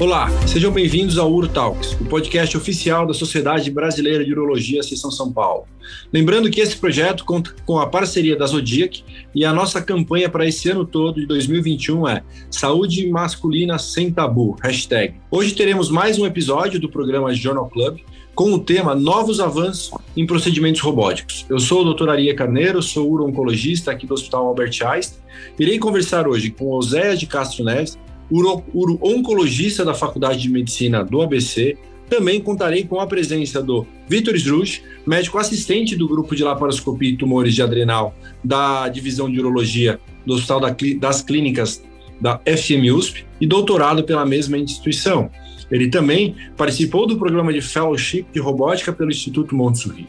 Olá, sejam bem-vindos ao Uro Talks, o podcast oficial da Sociedade Brasileira de Urologia Seção São Paulo. Lembrando que esse projeto conta com a parceria da Zodiac e a nossa campanha para esse ano todo de 2021 é Saúde Masculina Sem Tabu, hashtag. Hoje teremos mais um episódio do programa Journal Club com o tema Novos Avanços em Procedimentos Robóticos. Eu sou o Dr. Aria Carneiro, sou uro-oncologista aqui do Hospital Albert Einstein. Irei conversar hoje com Oséias de Castro Neves, uro-oncologista da Faculdade de Medicina do ABC. Também contarei com a presença do Vitor Sruch, médico assistente do grupo de laparoscopia e tumores de adrenal da Divisão de Urologia do Hospital das Clínicas da FMUSP e doutorado pela mesma instituição. Ele também participou do programa de Fellowship de Robótica pelo Instituto Montsuri.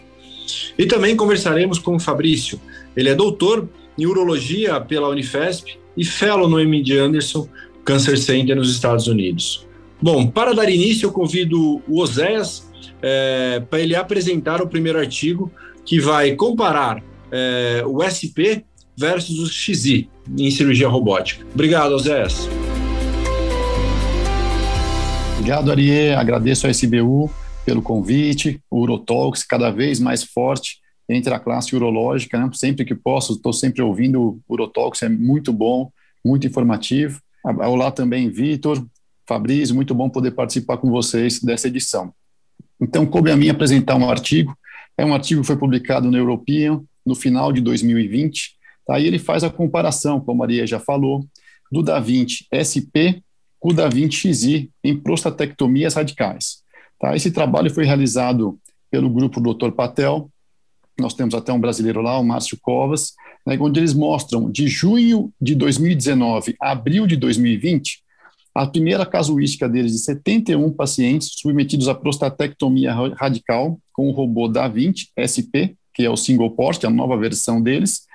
E também conversaremos com o Fabrício. Ele é doutor em Urologia pela Unifesp e Fellow no MD Anderson Cancer Center nos Estados Unidos. Bom, para dar início, eu convido o Oséias é, para ele apresentar o primeiro artigo que vai comparar é, o SP versus o XI em cirurgia robótica. Obrigado, Oséias. Obrigado, Ariê. Agradeço a SBU pelo convite. O Urotalks cada vez mais forte entre a classe urológica. Né? Sempre que posso, estou sempre ouvindo o Urotalks, é muito bom, muito informativo. Olá também, Vitor, Fabrício, muito bom poder participar com vocês dessa edição. Então, coube a mim apresentar um artigo, é um artigo que foi publicado no European no final de 2020, aí ele faz a comparação, como a Maria já falou, do Da Vinci SP com o Da Vinci XI em prostatectomias radicais. Tá? Esse trabalho foi realizado pelo grupo Dr. Patel, nós temos até um brasileiro lá, o Márcio Covas, né, onde eles mostram de junho de 2019 a abril de 2020, a primeira casuística deles de 71 pacientes submetidos à prostatectomia radical com o robô Da Vinci SP, que é o single port, a nova versão deles,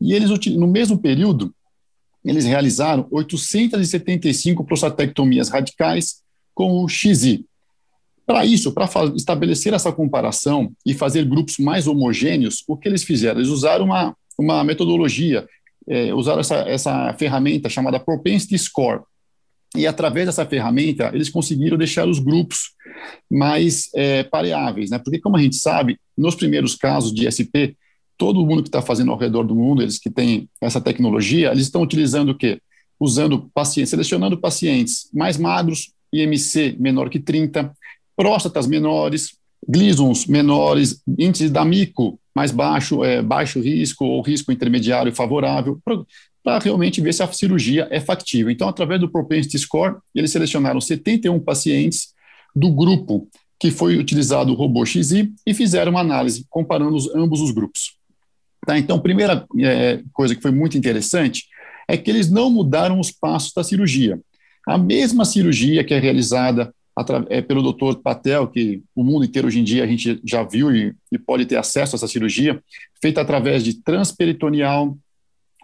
e eles, no mesmo período, eles realizaram 875 prostatectomias radicais com o XI. Para isso, para estabelecer essa comparação e fazer grupos mais homogêneos, o que eles fizeram? Eles usaram uma, uma metodologia, é, usaram essa, essa ferramenta chamada Propensity Score. E através dessa ferramenta, eles conseguiram deixar os grupos mais é, pareáveis, né? Porque, como a gente sabe, nos primeiros casos de SP, todo mundo que está fazendo ao redor do mundo, eles que têm essa tecnologia, eles estão utilizando o quê? Usando pacientes, selecionando pacientes mais magros, IMC menor que 30, próstatas menores, glisons menores, índice da mico mais baixo, é, baixo risco ou risco intermediário favorável, para realmente ver se a cirurgia é factível. Então, através do Propensity Score, eles selecionaram 71 pacientes do grupo que foi utilizado o robô XI e fizeram uma análise comparando os, ambos os grupos. Tá? Então, primeira é, coisa que foi muito interessante é que eles não mudaram os passos da cirurgia. A mesma cirurgia que é realizada é, pelo doutor Patel, que o mundo inteiro hoje em dia a gente já viu e, e pode ter acesso a essa cirurgia, feita através de transperitoneal,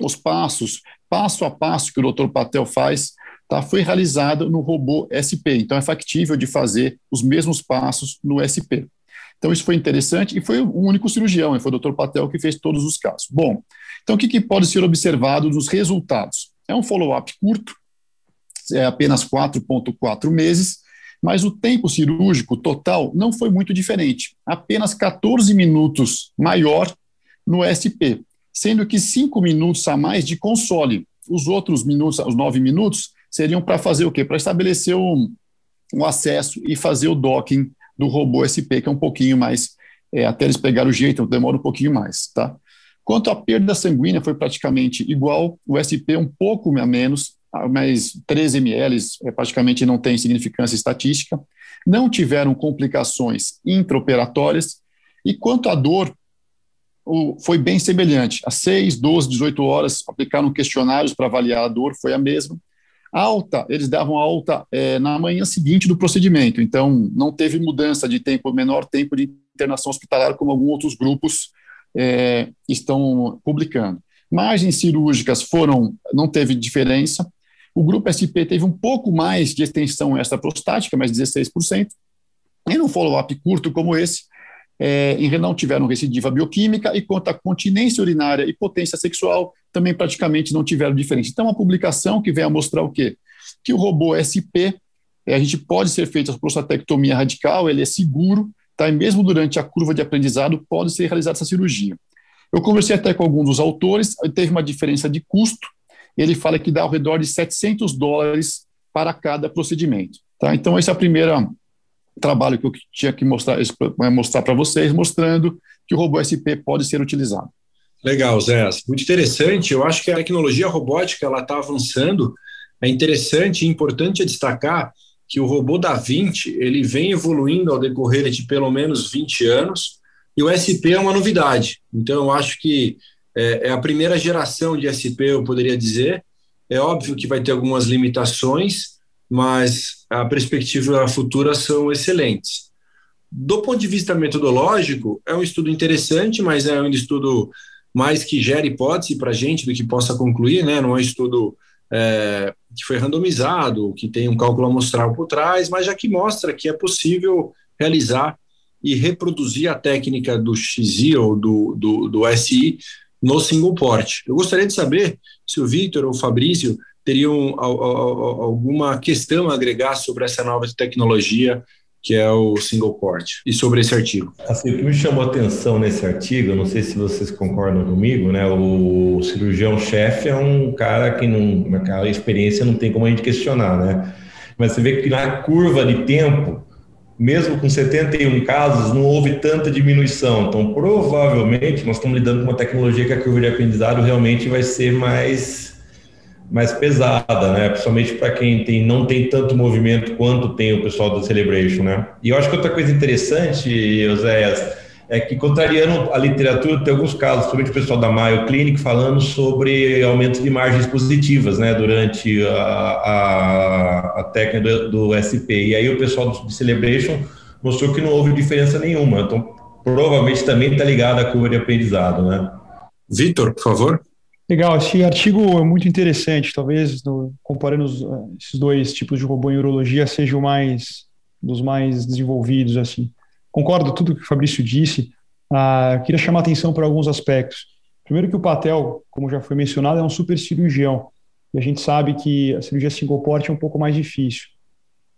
os passos, passo a passo que o doutor Patel faz, tá, foi realizado no robô SP. Então é factível de fazer os mesmos passos no SP. Então isso foi interessante e foi o único cirurgião, foi o doutor Patel que fez todos os casos. Bom, então o que, que pode ser observado nos resultados? É um follow-up curto, é apenas 4,4 meses, mas o tempo cirúrgico total não foi muito diferente, apenas 14 minutos maior no SP, sendo que 5 minutos a mais de console. Os outros minutos, os 9 minutos, seriam para fazer o quê? Para estabelecer um, um acesso e fazer o docking do robô SP, que é um pouquinho mais, é, até eles pegarem o jeito, demora um pouquinho mais, tá? Quanto à perda sanguínea, foi praticamente igual, o SP um pouco a menos, mas 13 ml é, praticamente não tem significância estatística, não tiveram complicações intraoperatórias, e quanto à dor, foi bem semelhante. Às 6, 12, 18 horas, aplicaram questionários para avaliar a dor, foi a mesma. Alta, eles davam alta é, na manhã seguinte do procedimento, então não teve mudança de tempo, menor tempo de internação hospitalar, como alguns outros grupos é, estão publicando. Margens cirúrgicas foram, não teve diferença, o grupo SP teve um pouco mais de extensão extraprostática, mais 16%. E num follow-up curto como esse, é, em não tiveram recidiva bioquímica e quanto à continência urinária e potência sexual, também praticamente não tiveram diferença. Então, uma publicação que vem a mostrar o quê? Que o robô SP é, a gente pode ser feita a prostatectomia radical, ele é seguro, tá? e mesmo durante a curva de aprendizado pode ser realizada essa cirurgia. Eu conversei até com alguns dos autores, teve uma diferença de custo, ele fala que dá ao redor de 700 dólares para cada procedimento. Tá? Então, esse é o primeiro trabalho que eu tinha que mostrar mostrar para vocês, mostrando que o robô SP pode ser utilizado. Legal, Zé. Muito interessante. Eu acho que a tecnologia robótica ela está avançando. É interessante e importante destacar que o robô da 20 ele vem evoluindo ao decorrer de pelo menos 20 anos e o SP é uma novidade. Então, eu acho que é, é a primeira geração de SP, eu poderia dizer. É óbvio que vai ter algumas limitações, mas a perspectiva futura são excelentes. Do ponto de vista metodológico, é um estudo interessante, mas é um estudo mais que gera hipótese para a gente do que possa concluir, né? Não é um estudo é, que foi randomizado, que tem um cálculo amostral por trás, mas já que mostra que é possível realizar e reproduzir a técnica do XI ou do, do, do SI no single port. Eu gostaria de saber se o Victor ou o Fabrício teriam alguma questão a agregar sobre essa nova tecnologia que é o single port, e sobre esse artigo. Assim, o que me chamou a atenção nesse artigo, não sei se vocês concordam comigo, né? O cirurgião-chefe é um cara que não, naquela experiência não tem como a gente questionar, né? Mas você vê que na curva de tempo, mesmo com 71 casos, não houve tanta diminuição. Então, provavelmente, nós estamos lidando com uma tecnologia que a curva de aprendizado realmente vai ser mais mais pesada, né? Principalmente para quem tem, não tem tanto movimento quanto tem o pessoal do Celebration, né? E eu acho que outra coisa interessante, Oséias, é que contrariando a literatura, tem alguns casos, principalmente o pessoal da Mayo Clinic, falando sobre aumento de margens positivas, né? Durante a, a, a técnica do, do, SP. E aí o pessoal do Celebration mostrou que não houve diferença nenhuma. Então, provavelmente também está ligado à curva de aprendizado, né? Vitor, por favor. Legal, esse artigo é muito interessante. Talvez, no, comparando os, esses dois tipos de robô em urologia, seja o mais dos mais desenvolvidos. assim. Concordo tudo que o Fabrício disse. Ah, queria chamar atenção para alguns aspectos. Primeiro que o Patel, como já foi mencionado, é um super cirurgião. E a gente sabe que a cirurgia single port é um pouco mais difícil.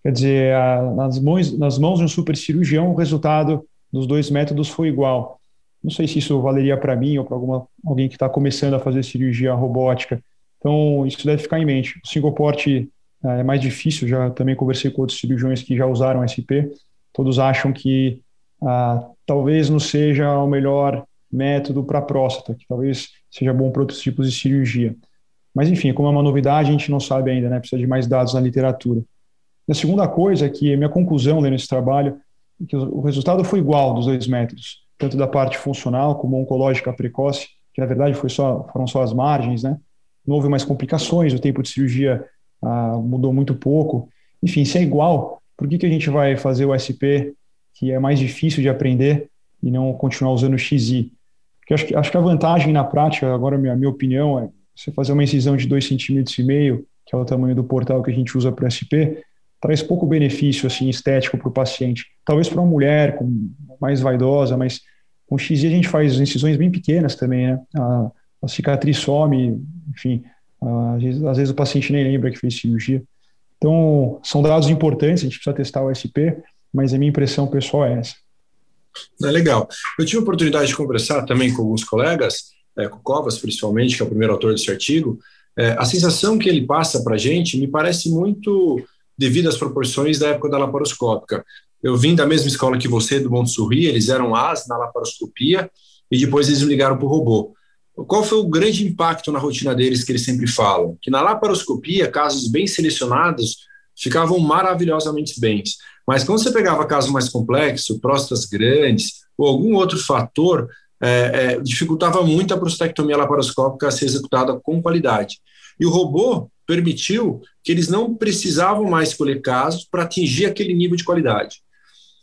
Quer dizer, nas, mãos, nas mãos de um super cirurgião, o resultado dos dois métodos foi igual. Não sei se isso valeria para mim ou para alguém que está começando a fazer cirurgia robótica. Então, isso deve ficar em mente. O single port eh, é mais difícil, já também conversei com outros cirurgiões que já usaram SP. Todos acham que ah, talvez não seja o melhor método para próstata, que talvez seja bom para outros tipos de cirurgia. Mas, enfim, como é uma novidade, a gente não sabe ainda, né? Precisa de mais dados na literatura. a segunda coisa é que minha conclusão lendo esse trabalho é que o resultado foi igual dos dois métodos tanto da parte funcional como oncológica precoce, que na verdade foi só, foram só as margens, né? Não houve mais complicações, o tempo de cirurgia ah, mudou muito pouco. Enfim, se é igual, por que, que a gente vai fazer o SP, que é mais difícil de aprender, e não continuar usando o XI? Porque acho que, acho que a vantagem na prática, agora a minha, minha opinião, é você fazer uma incisão de 2,5 cm, que é o tamanho do portal que a gente usa para SP, traz pouco benefício assim estético para o paciente. Talvez para uma mulher com, mais vaidosa, mas com XI a gente faz incisões bem pequenas também, né? A, a cicatriz some, enfim, às, vezes, às vezes o paciente nem lembra que fez cirurgia. Então, são dados importantes, a gente precisa testar o SP, mas a minha impressão pessoal é essa. É legal. Eu tive a oportunidade de conversar também com alguns colegas, é, com o Covas principalmente, que é o primeiro autor desse artigo. É, a sensação que ele passa para a gente me parece muito devido às proporções da época da laparoscópica. Eu vim da mesma escola que você, do Montessori, eles eram as na laparoscopia e depois eles ligaram para o robô. Qual foi o grande impacto na rotina deles que eles sempre falam? Que na laparoscopia, casos bem selecionados ficavam maravilhosamente bem. Mas quando você pegava casos mais complexos, próstatas grandes ou algum outro fator, é, é, dificultava muito a prostatectomia laparoscópica ser executada com qualidade. E o robô permitiu que eles não precisavam mais escolher casos para atingir aquele nível de qualidade.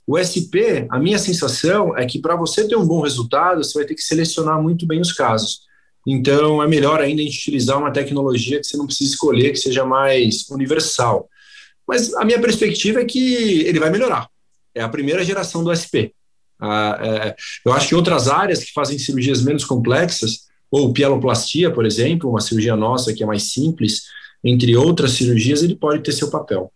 O SP, a minha sensação é que para você ter um bom resultado, você vai ter que selecionar muito bem os casos. Então, é melhor ainda a gente utilizar uma tecnologia que você não precisa escolher, que seja mais universal. Mas a minha perspectiva é que ele vai melhorar. É a primeira geração do SP. Ah, é, eu acho que outras áreas que fazem cirurgias menos complexas, ou pieloplastia, por exemplo, uma cirurgia nossa que é mais simples, entre outras cirurgias, ele pode ter seu papel.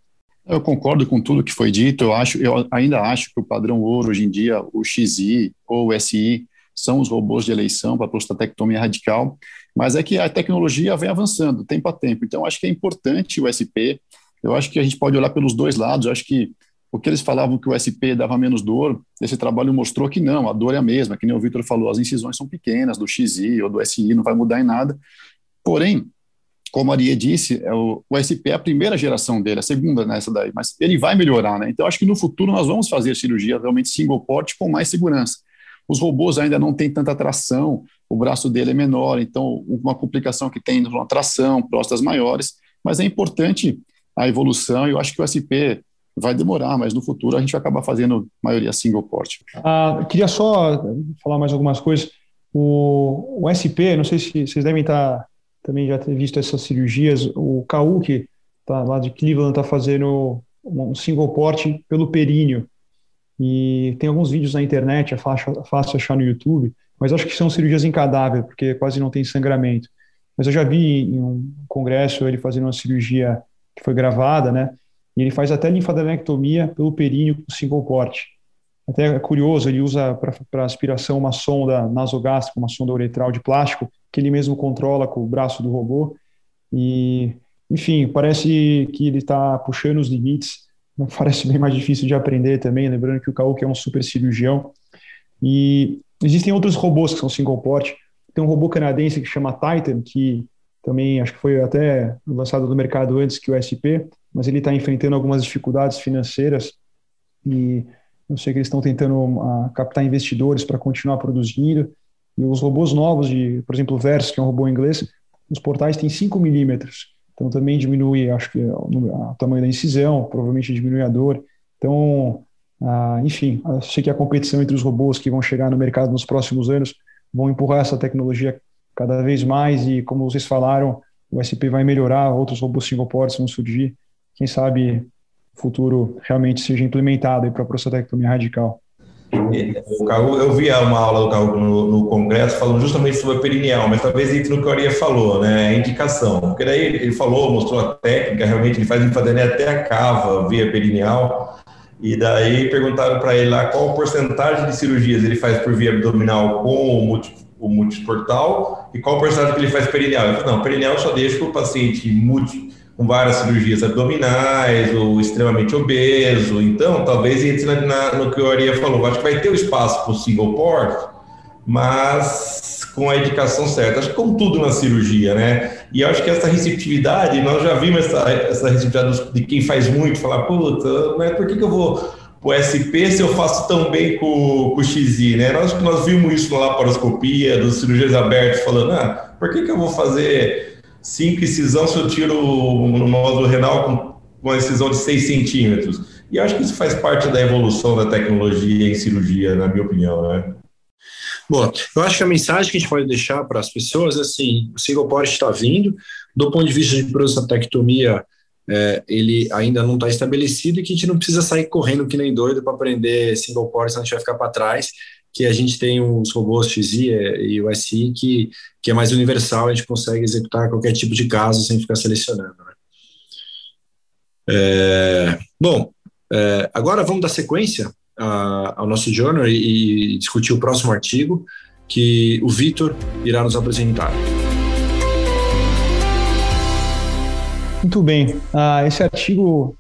Eu concordo com tudo que foi dito. Eu acho, eu ainda acho que o padrão ouro hoje em dia, o XI ou o SI, são os robôs de eleição para prostatectomia radical. Mas é que a tecnologia vem avançando, tempo a tempo. Então, acho que é importante o SP. Eu acho que a gente pode olhar pelos dois lados. Eu acho que o que eles falavam que o SP dava menos dor, esse trabalho mostrou que não, a dor é a mesma, que nem o Vitor falou, as incisões são pequenas, do XI ou do SI, não vai mudar em nada. Porém, como a Arie disse, é o, o, SP é a primeira geração dele, a segunda nessa daí, mas ele vai melhorar, né? Então, acho que no futuro nós vamos fazer cirurgia realmente single port com mais segurança. Os robôs ainda não têm tanta tração, o braço dele é menor, então uma complicação que tem uma tração, próstatas maiores, mas é importante a evolução eu acho que o SP vai demorar, mas no futuro a gente vai acabar fazendo maioria single port. Ah, queria só falar mais algumas coisas. O, o SP, não sei se vocês devem estar também já ter visto essas cirurgias. O que tá lá de Cleveland, está fazendo um single port pelo períneo. E tem alguns vídeos na internet, é fácil, fácil achar no YouTube, mas acho que são cirurgias em cadáver, porque quase não tem sangramento. Mas eu já vi em um congresso ele fazendo uma cirurgia que foi gravada, né? E ele faz até linfadenectomia pelo períneo com single port. Até é curioso, ele usa para aspiração uma sonda nasogástrica, uma sonda uretral de plástico, que ele mesmo controla com o braço do robô. E, enfim, parece que ele está puxando os limites. Parece bem mais difícil de aprender também, lembrando que o Kauk é um super cirurgião. E existem outros robôs que são single port. Tem um robô canadense que chama Titan, que também acho que foi até lançado no mercado antes que o SP, mas ele está enfrentando algumas dificuldades financeiras e eu sei que eles estão tentando uh, captar investidores para continuar produzindo. E os robôs novos, de, por exemplo, o Versus, que é um robô inglês, os portais têm 5 milímetros. Então também diminui, acho que, o, tamanho da incisão, provavelmente diminui a dor. Então, uh, enfim, sei que a competição entre os robôs que vão chegar no mercado nos próximos anos vão empurrar essa tecnologia cada vez mais e, como vocês falaram, o SP vai melhorar, outros robôs single ports vão surgir. Quem sabe o futuro realmente seja implementado para a prostatectomia radical. O Carro, eu vi uma aula do Carro no, no, congresso falando justamente sobre a perineal, mas talvez entre no que o Aria falou, né, a indicação, porque daí ele falou, mostrou a técnica, realmente ele faz linfadenea até a cava via perineal, e daí perguntaram para ele lá qual porcentagem de cirurgias ele faz por via abdominal com o, multi, o multiportal e qual porcentagem que ele faz perineal. Ele falou, não, perineal só deixa para o paciente multi com várias cirurgias abdominais ou extremamente obeso. Então, talvez entre na, na, no que o Aria falou. Acho que vai ter o espaço para o single port, mas com a indicação certa. Acho que como tudo na cirurgia, né? E acho que essa receptividade, nós já vimos essa, essa receptividade de quem faz muito, falar, puta, mas por que, que eu vou o SP se eu faço tão bem com, com o XI, né? Nós, nós vimos isso na laparoscopia, dos cirurgiões abertos, falando, ah, por que, que eu vou fazer cinco incisão se eu tiro no nódulo renal com uma incisão de 6 centímetros. E acho que isso faz parte da evolução da tecnologia em cirurgia, na minha opinião, né? Bom, eu acho que a mensagem que a gente pode deixar para as pessoas é assim, o single port está vindo, do ponto de vista de prostatectomia, é, ele ainda não está estabelecido e que a gente não precisa sair correndo que nem doido para aprender single port, senão a gente vai ficar para trás que a gente tem os robôs XI e o SI que, que é mais universal, a gente consegue executar qualquer tipo de caso sem ficar selecionando. Né? É, bom, é, agora vamos dar sequência a, ao nosso journal e, e discutir o próximo artigo que o Vitor irá nos apresentar. Muito bem. Ah, esse artigo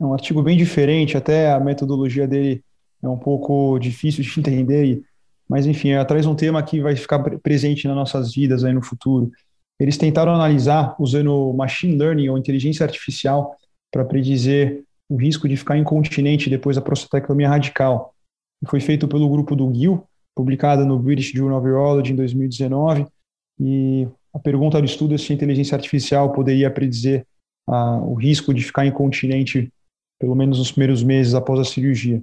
é um artigo bem diferente, até a metodologia dele é um pouco difícil de entender, mas enfim, é, traz um tema que vai ficar presente nas nossas vidas aí no futuro. Eles tentaram analisar usando machine learning ou inteligência artificial para predizer o risco de ficar incontinente depois da prostatectomia radical. Foi feito pelo grupo do Gil, publicado no British Journal of Urology em 2019, e a pergunta do estudo é se a inteligência artificial poderia predizer ah, o risco de ficar incontinente pelo menos nos primeiros meses após a cirurgia.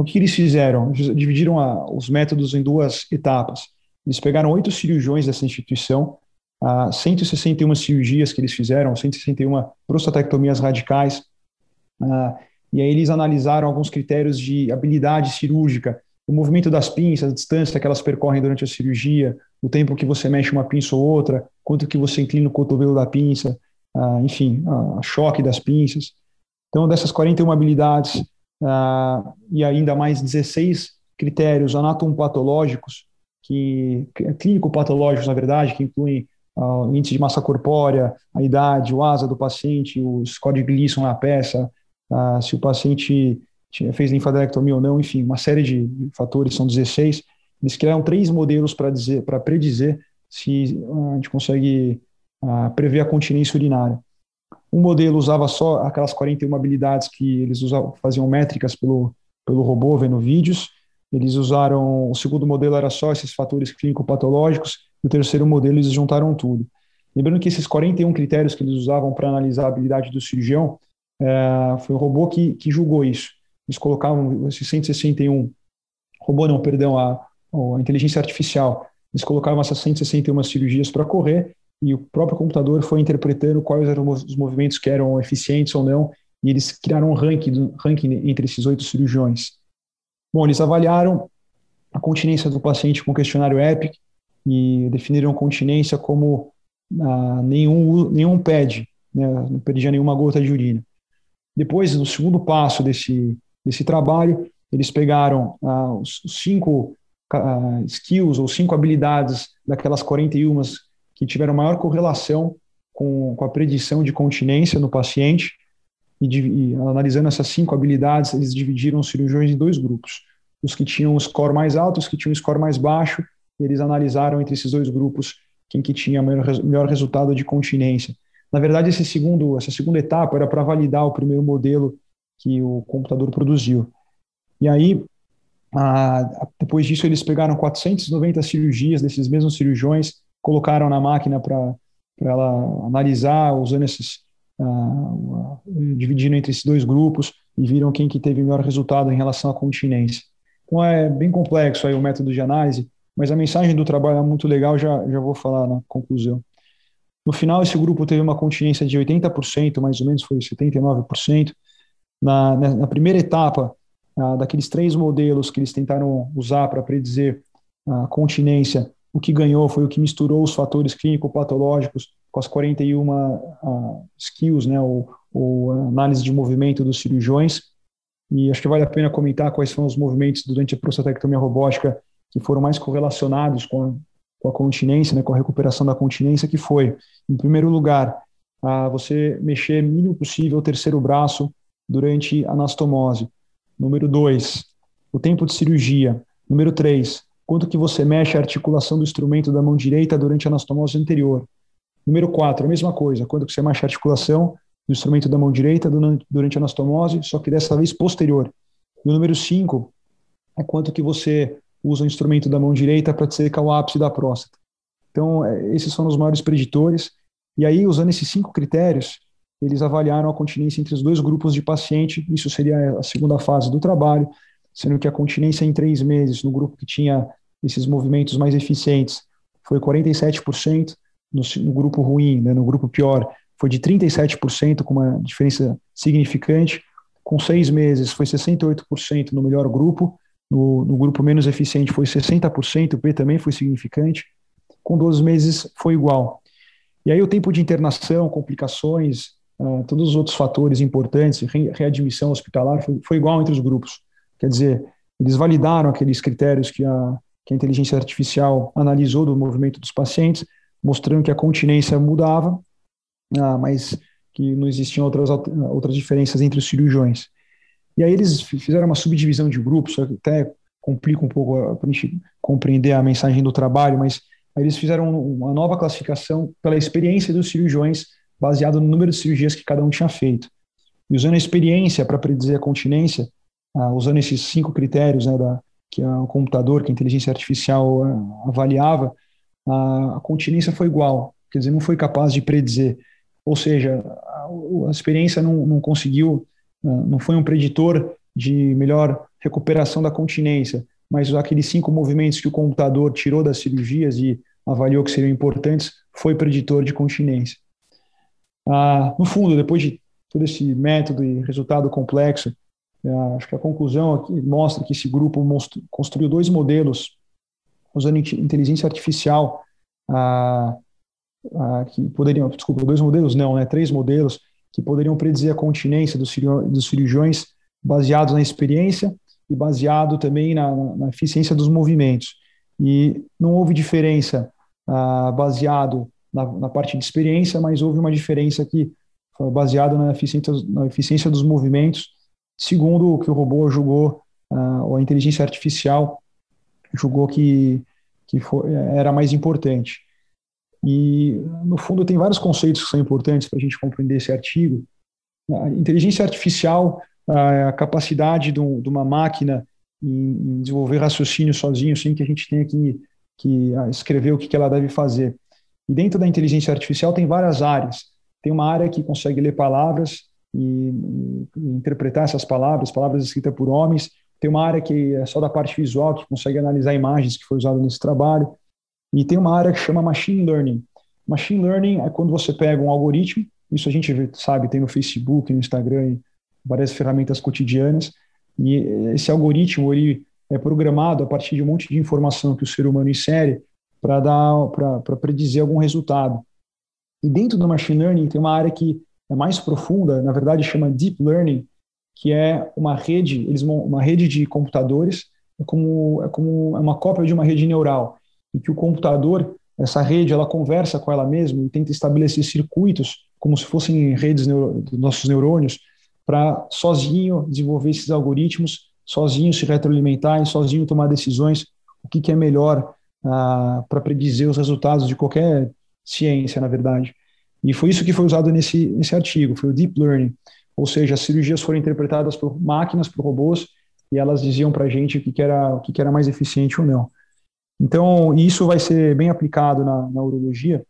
O que eles fizeram? Dividiram a, os métodos em duas etapas. Eles pegaram oito cirurgiões dessa instituição, a 161 cirurgias que eles fizeram, 161 prostatectomias radicais, e aí eles analisaram alguns critérios de habilidade cirúrgica, o movimento das pinças, a distância que elas percorrem durante a cirurgia, o tempo que você mexe uma pinça ou outra, quanto que você inclina o cotovelo da pinça, enfim, a choque das pinças. Então, dessas 41 habilidades uh, e ainda mais 16 critérios anatomopatológicos, que clínico-patológicos, na verdade, que incluem uh, o índice de massa corpórea, a idade, o asa do paciente, o score de Gleason na peça, uh, se o paciente fez linfadenectomia ou não, enfim, uma série de fatores, são 16. Eles criaram três modelos para dizer, para predizer se a gente consegue prever a continência urinária. Um modelo usava só aquelas 41 habilidades que eles usavam, faziam métricas pelo, pelo robô, vendo vídeos. Eles usaram, o segundo modelo era só esses fatores clínico-patológicos, e o terceiro modelo eles juntaram tudo. Lembrando que esses 41 critérios que eles usavam para analisar a habilidade do cirurgião, é, foi o robô que, que julgou isso. Eles colocavam esses 161, robô não, perdão, a, a inteligência artificial, eles colocavam essas 161 cirurgias para correr e o próprio computador foi interpretando quais eram os movimentos que eram eficientes ou não, e eles criaram um ranking, ranking entre esses oito cirurgiões. Bom, eles avaliaram a continência do paciente com o questionário EPIC e definiram continência como ah, nenhum, nenhum PED, né, não perdia nenhuma gota de urina. Depois, no segundo passo desse, desse trabalho, eles pegaram ah, os cinco ah, skills ou cinco habilidades daquelas 41 que tiveram maior correlação com, com a predição de continência no paciente, e, e, analisando essas cinco habilidades, eles dividiram os cirurgiões em dois grupos. Os que tinham um score mais alto, os que tinham um score mais baixo, eles analisaram entre esses dois grupos quem que tinha melhor, melhor resultado de continência. Na verdade, esse segundo, essa segunda etapa era para validar o primeiro modelo que o computador produziu. E aí, a, depois disso, eles pegaram 490 cirurgias desses mesmos cirurgiões colocaram na máquina para ela analisar, usando esses, uh, uh, dividindo entre esses dois grupos e viram quem que teve melhor resultado em relação à continência. Então é bem complexo aí o método de análise, mas a mensagem do trabalho é muito legal, já, já vou falar na conclusão. No final, esse grupo teve uma continência de 80%, mais ou menos foi 79%. Na, na, primeira etapa, uh, daqueles três modelos que eles tentaram usar para predizer a continência, o que ganhou foi o que misturou os fatores clínico-patológicos com as 41 uh, skills, né, ou, ou análise de movimento dos cirurgiões. E acho que vale a pena comentar quais foram os movimentos durante a prostatectomia robótica que foram mais correlacionados com a, com a continência, né, com a recuperação da continência, que foi, em primeiro lugar, uh, você mexer mínimo possível o terceiro braço durante a anastomose. Número dois, o tempo de cirurgia. Número três, quanto que você mexe a articulação do instrumento da mão direita durante a anastomose anterior. Número 4, a mesma coisa, quanto que você mexe a articulação do instrumento da mão direita durante a anastomose, só que dessa vez posterior. E o número 5 é quanto que você usa o instrumento da mão direita para secar o ápice da próstata. Então, é, esses são os maiores preditores. E aí, usando esses cinco critérios, eles avaliaram a continência entre os dois grupos de paciente. Isso seria a segunda fase do trabalho, sendo que a continência em três meses no grupo que tinha esses movimentos mais eficientes foi 47%, no, no grupo ruim, né, no grupo pior, foi de 37%, com uma diferença significante. Com seis meses, foi 68% no melhor grupo, no, no, grupo menos eficiente foi 60%, o P também foi significante. Com 12 meses, foi igual. E aí, o tempo de internação, complicações, uh, todos os outros fatores importantes, re, readmissão hospitalar, foi, foi igual entre os grupos. Quer dizer, eles validaram aqueles critérios que a, que a inteligência artificial analisou do movimento dos pacientes, mostrando que a continência mudava, ah, mas que não existiam outras, outras diferenças entre os cirurgiões. E aí eles fizeram uma subdivisão de grupos, até complica um pouco para a gente compreender a mensagem do trabalho, mas eles fizeram uma nova classificação pela experiência dos cirurgiões, baseado no número de cirurgias que cada um tinha feito. E usando a experiência para predizer a continência, ah, usando esses cinco critérios né, da, que o computador, que a inteligência artificial eh, avaliava, a, continência foi igual, quer dizer, não foi capaz de predizer. Ou seja, a, a experiência não, não conseguiu, eh, não foi um preditor de melhor recuperação da continência, mas aqueles cinco movimentos que o computador tirou das cirurgias e avaliou que seriam importantes foi preditor de continência. Ah, no fundo, depois de todo esse método e resultado complexo, acho que a conclusão aqui mostra que esse grupo construiu dois modelos usando inteligência artificial, ah, ah, que poderiam, desculpa, dois modelos não, né, três modelos que poderiam predizer a continência dos, dos cirurgiões baseados na experiência e baseado também na, na eficiência dos movimentos. E não houve diferença ah, baseado na, na, parte de experiência, mas houve uma diferença que foi baseada na eficiência, na eficiência dos movimentos, segundo que o robô julgou, ah, ou a inteligência artificial julgou que, que foi, era mais importante. E, no fundo, tem vários conceitos que são importantes para a gente compreender esse artigo. A inteligência artificial a capacidade de, uma máquina em, desenvolver raciocínio sozinho, sem que a gente tenha que, que ah, escrever o que ela deve fazer. E dentro da inteligência artificial tem várias áreas. Tem uma área que consegue ler palavras e, e interpretar essas palavras, palavras escritas por homens. Tem uma área que é só da parte visual, que consegue analisar imagens que foi usado nesse trabalho. E tem uma área que chama Machine Learning. Machine Learning é quando você pega um algoritmo, isso a gente sabe, tem no Facebook, no Instagram, várias ferramentas cotidianas, e esse algoritmo ele é programado a partir de um monte de informação que o ser humano insere para dar para predizer algum resultado. E dentro do machine learning tem uma área que é mais profunda, na verdade chama deep learning, que é uma rede, eles uma rede de computadores, é como é como é uma cópia de uma rede neural, e que o computador, essa rede, ela conversa com ela mesma e tenta estabelecer circuitos como se fossem redes neuro, dos nossos neurônios para sozinho desenvolver esses algoritmos, sozinho se retroalimentar e sozinho tomar decisões, o que, que é melhor ah, para predizer os resultados de qualquer ciência, na verdade. E foi isso que foi usado nesse, nesse artigo, foi o Deep Learning, ou seja, as cirurgias foram interpretadas por máquinas, por robôs, e elas diziam para a gente o que, que, era, o que, que era mais eficiente ou não. Então, isso vai ser bem aplicado na, na urologia,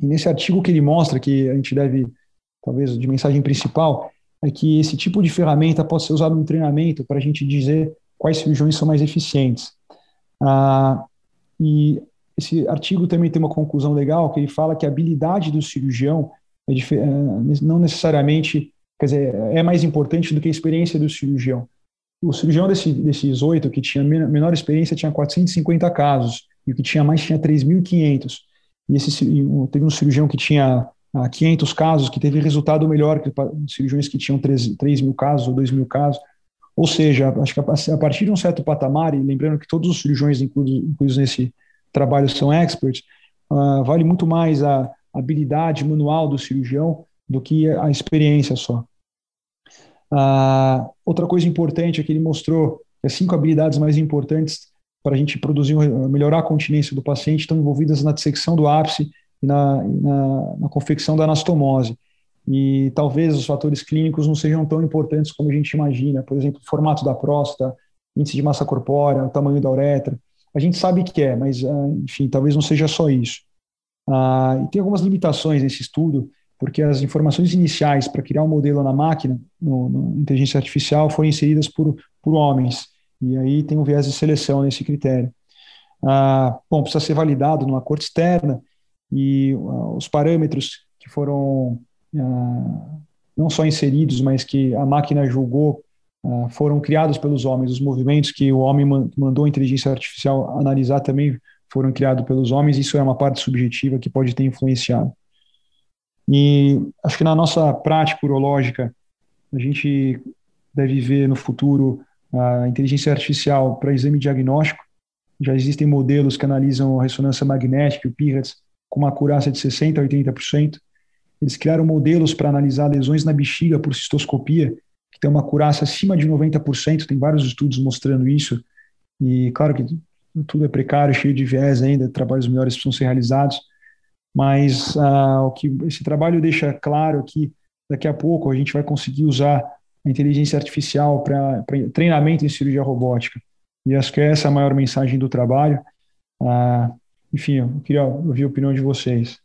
e nesse artigo que ele mostra, que a gente deve, talvez, de mensagem principal, é que esse tipo de ferramenta pode ser usado no treinamento para a gente dizer quais cirurgiões são mais eficientes. Ah, e esse artigo também tem uma conclusão legal, que ele fala que a habilidade do cirurgião é, é não necessariamente, quer dizer, é mais importante do que a experiência do cirurgião. O cirurgião desse, desses oito, que tinha menor experiência, tinha 450 casos, e o que tinha mais tinha 3.500. E esse, teve um cirurgião que tinha 500 casos, que teve resultado melhor que cirurgiões que tinham 3, 3 mil casos ou 2 mil casos. Ou seja, acho que a partir de um certo patamar, e lembrando que todos os cirurgiões incluídos, nesse trabalho são experts, uh, vale muito mais a habilidade manual do cirurgião do que a experiência só. Uh, outra coisa importante é que ele mostrou que as cinco habilidades mais importantes para a gente produzir, melhorar a continência do paciente estão envolvidas na dissecção do ápice e na, na, na confecção da anastomose. E talvez os fatores clínicos não sejam tão importantes como a gente imagina, por exemplo, o formato da próstata, índice de massa corpórea, o tamanho da uretra. A gente sabe que é, mas, ah, enfim, talvez não seja só isso. Ah, e tem algumas limitações nesse estudo, porque as informações iniciais para criar um modelo na máquina, no, no inteligência artificial, foram inseridas por, por homens. E aí tem um viés de seleção nesse critério. Ah, bom, precisa ser validado numa corte externa, e uh, os parâmetros que foram uh, não só inseridos, mas que a máquina julgou uh, foram criados pelos homens. Os movimentos que o homem mandou a inteligência artificial analisar também foram criados pelos homens. Isso é uma parte subjetiva que pode ter influenciado. E acho que na nossa prática urológica, a gente deve ver no futuro a inteligência artificial para exame diagnóstico. Já existem modelos que analisam a ressonância magnética, o PIRATS, com uma acurácia de 60% a 80%. Eles criaram modelos para analisar lesões na bexiga por cistoscopia, que tem uma acurácia acima de 90%, tem vários estudos mostrando isso. E claro que tudo é precário, cheio de viés ainda, trabalhos melhores precisam ser realizados, mas uh, o que esse trabalho deixa claro é que daqui a pouco a gente vai conseguir usar a inteligência artificial para treinamento em cirurgia robótica. E acho que essa é a maior mensagem do trabalho. Uh, enfim, eu queria ouvir a opinião de vocês.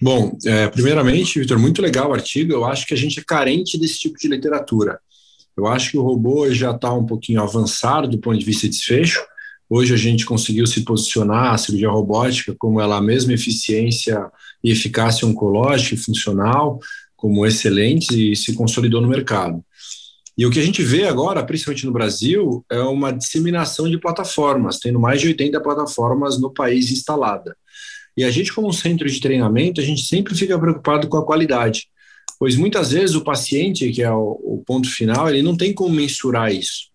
Bom, é, primeiramente, Vitor, muito legal o artigo. Eu acho que a gente é carente desse tipo de literatura. Eu acho que o robô já está um pouquinho avançado do ponto de vista de desfecho. Hoje a gente conseguiu se posicionar a cirurgia robótica como ela mesma eficiência e eficácia oncológica e funcional, como excelente e se consolidou no mercado. E o que a gente vê agora, principalmente no Brasil, é uma disseminação de plataformas, tendo mais de 80 plataformas no país instalada. E a gente, como centro de treinamento, a gente sempre fica preocupado com a qualidade. pois muitas vezes o paciente, que é o, o ponto final, ele não tem como mensurar isso.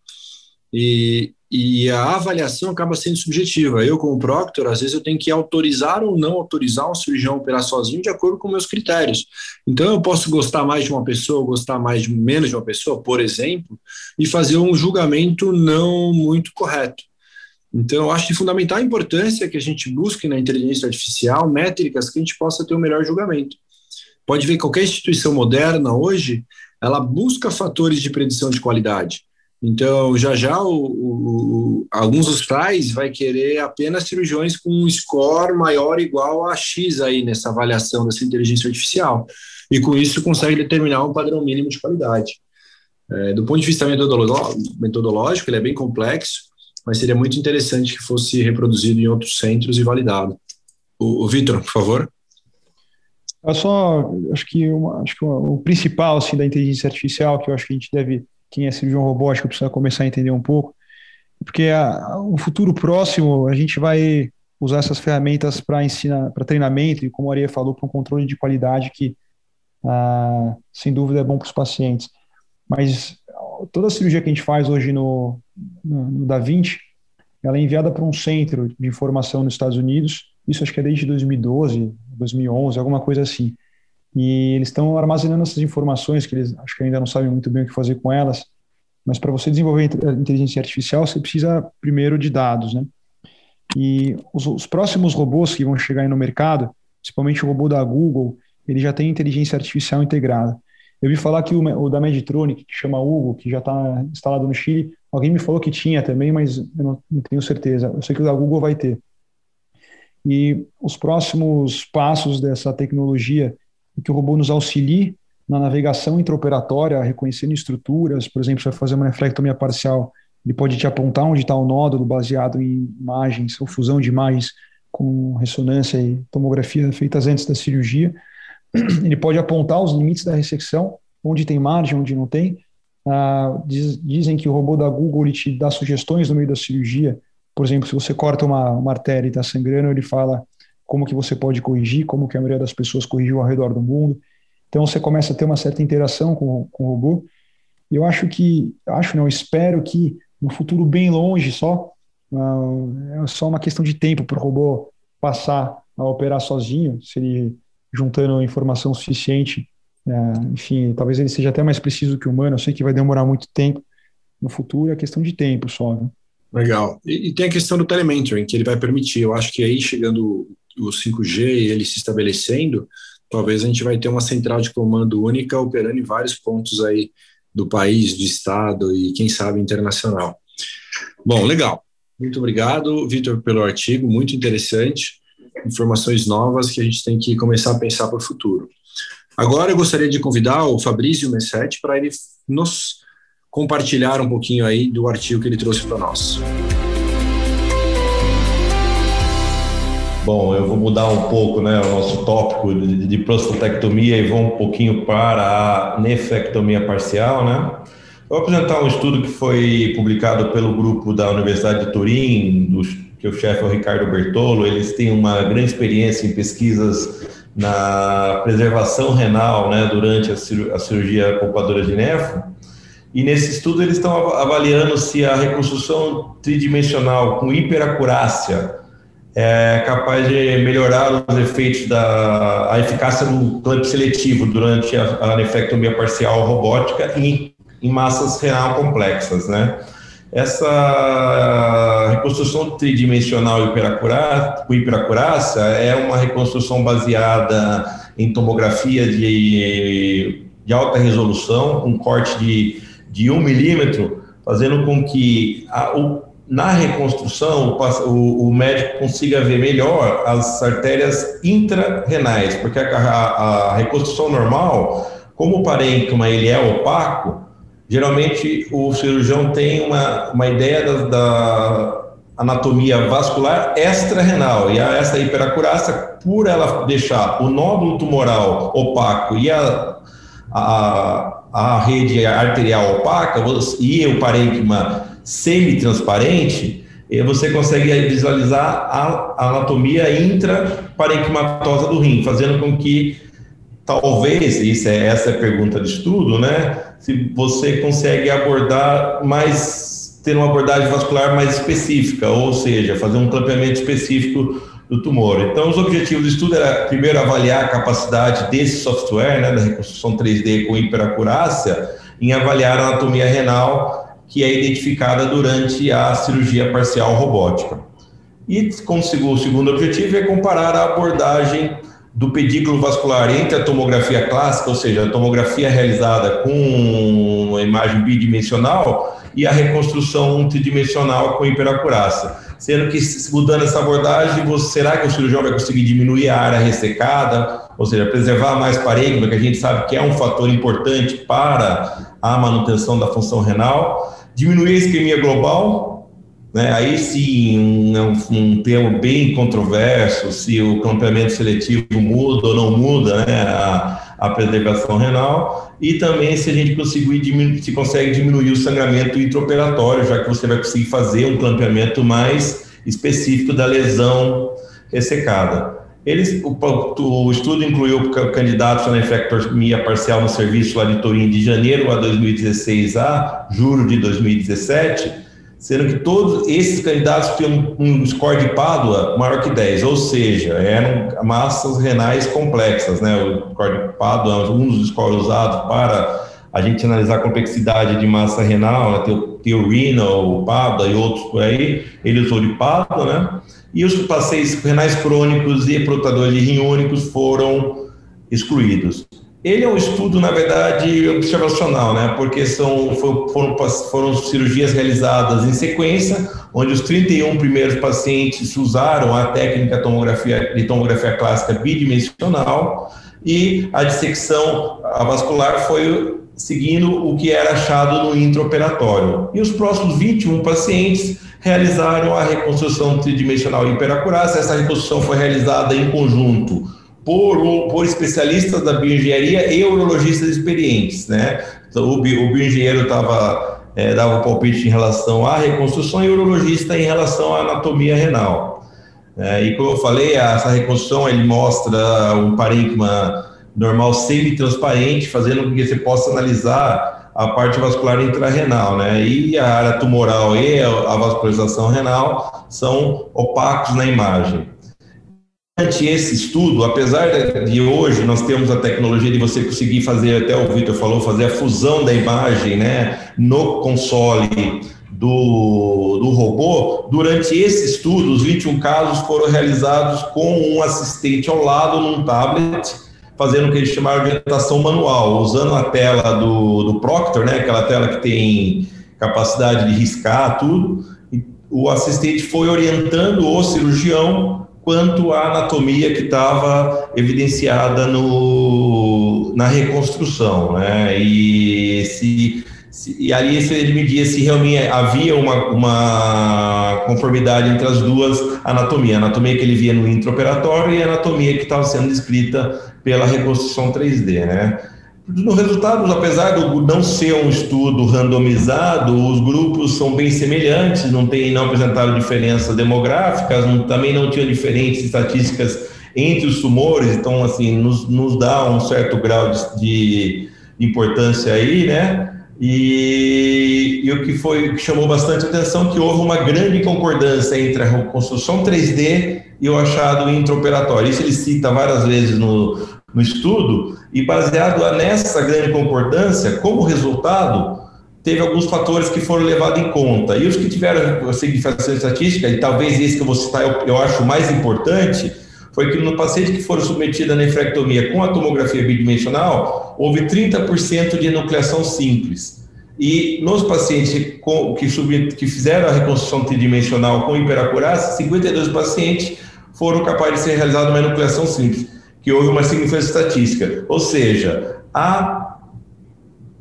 E, e a avaliação acaba sendo subjetiva. Eu, como proctor, às vezes eu tenho que autorizar ou não autorizar um cirurgião a operar sozinho de acordo com meus critérios. Então, eu posso gostar mais de uma pessoa, gostar mais menos de uma pessoa, por exemplo, e fazer um julgamento não muito correto. Então, eu acho de fundamental importância que a gente busque na inteligência artificial métricas que a gente possa ter o um melhor julgamento. Pode ver qualquer instituição moderna hoje, ela busca fatores de predição de qualidade. Então, já já o, o, alguns hospitais vai querer apenas cirurgiões com um score maior ou igual a X aí nessa avaliação dessa inteligência artificial. E com isso consegue determinar um padrão mínimo de qualidade. É, do ponto de vista metodológico, ele é bem complexo, mas seria muito interessante que fosse reproduzido em outros centros e validado. O, o Vitor, por favor. Eu só acho que, uma, acho que o principal assim, da inteligência artificial que eu acho que a gente deve quem é cirurgião robótico precisa começar a entender um pouco, porque a, o futuro próximo a gente vai usar essas ferramentas para ensinar, para treinamento e como a Aria falou, para um controle de qualidade que ah, sem dúvida é bom para os pacientes. Mas toda a cirurgia que a gente faz hoje no, no, no Da Vinci, ela é enviada para um centro de informação nos Estados Unidos. Isso acho que é desde 2012, 2011, alguma coisa assim. E eles estão armazenando essas informações que eles acho que ainda não sabem muito bem o que fazer com elas. Mas para você desenvolver inteligência artificial, você precisa primeiro de dados, né? E os, os, próximos robôs que vão chegar aí no mercado, principalmente o robô da Google, ele já tem inteligência artificial integrada. Eu vi falar que o, o da Meditronic, que chama Hugo, que já está instalado no Chile, alguém me falou que tinha também, mas eu não, não tenho certeza. Eu sei que o da Google vai ter. E os próximos passos dessa tecnologia que o robô nos auxilie na navegação intraoperatória, reconhecendo estruturas, por exemplo, você vai fazer uma nefrectomia parcial, ele pode te apontar onde está o nódulo baseado em imagens ou fusão de imagens com ressonância e tomografia feitas antes da cirurgia. Ele pode apontar os limites da ressecção, onde tem margem, onde não tem. Ah, diz, dizem que o robô da Google ele te dá sugestões no meio da cirurgia. Por exemplo, se você corta uma, uma artéria e está sangrando, ele fala como que você pode corrigir, como que a maioria das pessoas corrigiu ao redor do mundo. Então você começa a ter uma certa interação com, com o robô. E eu acho que, acho não, espero que no futuro bem longe só, uh, é só uma questão de tempo para o robô passar a operar sozinho, se ele juntando informação suficiente, uh, enfim, talvez ele seja até mais preciso que o humano, eu sei que vai demorar muito tempo no futuro, é questão de tempo só, né? Legal. E, e, tem a questão do telementoring, que ele vai permitir. Eu acho que aí, chegando o 5G ele se estabelecendo, talvez a gente vai ter uma central de comando única operando em vários pontos aí do país, do estado e quem sabe internacional. Bom, legal. Muito obrigado, Vitor, pelo artigo, muito interessante. Informações novas que a gente tem que começar a pensar para o futuro. Agora eu gostaria de convidar o Fabrício Messetti para ele nos compartilhar um pouquinho aí do artigo que ele trouxe para nós. Bom, eu vou mudar um pouco né, o nosso tópico de, de prostatectomia e vou um pouquinho para a nefrectomia parcial. Né? vou apresentar um estudo que foi publicado pelo grupo da Universidade de Turim, do, que o chefe é o Ricardo Bertolo. Eles têm uma grande experiência em pesquisas na preservação renal né, durante a, cirurgia poupadora de nefro. E nesse estudo eles estão avaliando se a reconstrução tridimensional com hiperacurácia é capaz de melhorar os efeitos da a eficácia do clamp seletivo durante a, a nefrectomia parcial robótica em, em massas renal complexas, né? Essa reconstrução tridimensional com hiperacurácia é uma reconstrução baseada em tomografia de, de alta resolução, com corte de, de 1 milímetro, fazendo com que a, o na reconstrução, o, o, médico consiga ver melhor as artérias intrarrenais, porque a, a, a reconstrução normal, como o parênquima ele é opaco, geralmente o cirurgião tem uma, uma ideia da, da anatomia vascular extra-renal, e a, essa hiperacurácia, por ela deixar o nódulo tumoral opaco e a, a, a rede arterial opaca, e o parênquima semi-transparente, você consegue visualizar a anatomia intraparenquimatosa do rim, fazendo com que talvez, isso é, essa é a pergunta de estudo, né? Se você consegue abordar mais, ter uma abordagem vascular mais específica, ou seja, fazer um clampeamento específico do tumor. Então, os objetivos do estudo era, primeiro, avaliar a capacidade desse software, né, da reconstrução 3D com hiperacurácia, em avaliar a anatomia renal, que é identificada durante a cirurgia parcial robótica. E, como o segundo objetivo, é comparar a abordagem do pedículo vascular entre a tomografia clássica, ou seja, a tomografia realizada com uma imagem bidimensional, e a reconstrução tridimensional com hiperacurácia. Sendo que, mudando essa abordagem, você, será que o cirurgião vai conseguir diminuir a área ressecada, ou seja, preservar mais parênquima, que a gente sabe que é um fator importante para a manutenção da função renal, diminuir a isquemia global, né? Aí sim, um, um termo bem controverso, se o campeamento seletivo muda ou não muda né? a, a preservação renal, e também se a gente conseguir diminuir, se consegue diminuir o sangramento intraoperatório, já que você vai conseguir fazer um clampeamento mais específico da lesão ressecada. Eles, o, o, estudo incluiu candidatos à nefrectomia parcial no serviço lá de Turim de janeiro a 2016 a julho de 2017, sendo que todos esses candidatos tinham um score de Pádua maior que 10, ou seja, eram massas renais complexas, né? O score de Pádua é um dos scores usados para a gente analisar a complexidade de massa renal, né? tem o renal, Pádua e outros por aí, ele usou de Pádua, né? E os pacientes renais crônicos e protadores de rim únicos foram excluídos. Ele é um estudo, na verdade, observacional, né? Porque são, foram, foram cirurgias realizadas em sequência, onde os 31 primeiros pacientes usaram a técnica tomografia, de tomografia clássica bidimensional e a dissecção vascular foi seguindo o que era achado no intraoperatório. E os próximos 21 pacientes realizaram a reconstrução tridimensional hiperacurácia. Essa reconstrução foi realizada em conjunto por, por especialistas da bioengenharia e urologistas experientes, né? Então, o, o bioengenheiro é, dava um palpite em relação à reconstrução e o urologista em relação à anatomia renal. É, e como eu falei, essa reconstrução ele mostra um parênquima normal semi-transparente, fazendo com que você possa analisar a parte vascular intrarrenal, né? E a área tumoral e a vascularização renal são opacos na imagem. Durante esse estudo, apesar de hoje nós temos a tecnologia de você conseguir fazer, até o Vitor falou, fazer a fusão da imagem né, no console do, do robô, durante esse estudo, os 21 casos foram realizados com um assistente ao lado num tablet, fazendo o que eles chamaram de orientação manual, usando a tela do, do Proctor, né, aquela tela que tem capacidade de riscar tudo, o assistente foi orientando o cirurgião quanto à anatomia que estava evidenciada no, na reconstrução, né? E se, se e ali ele media se realmente havia uma, uma conformidade entre as duas anatomias, a anatomia que ele via no intraoperatório e a anatomia que estava sendo descrita pela reconstrução 3D, né? No resultado, apesar do não ser um estudo randomizado, os grupos são bem semelhantes, não tem, não apresentaram diferenças demográficas, não, também não tinham diferentes estatísticas entre os tumores, então assim nos, nos dá um certo grau de, de importância aí, né? E, e, o que foi que chamou bastante atenção que houve uma grande concordância entre a reconstrução 3D e o achado intraoperatório. Isso ele cita várias vezes no, no estudo, e baseado nessa grande concordância, como resultado, teve alguns fatores que foram levados em conta. E os que tiveram significação estatística, e talvez esse que eu vou citar eu, eu acho mais importante, foi que no paciente que foram submetidos à nefrectomia com a tomografia bidimensional, houve 30% de enucleação simples. E nos pacientes que, que fizeram a reconstrução tridimensional com hiperacurácia, 52 pacientes foram capazes de ser realizada uma enucleação simples que houve uma significância estatística. Ou seja, a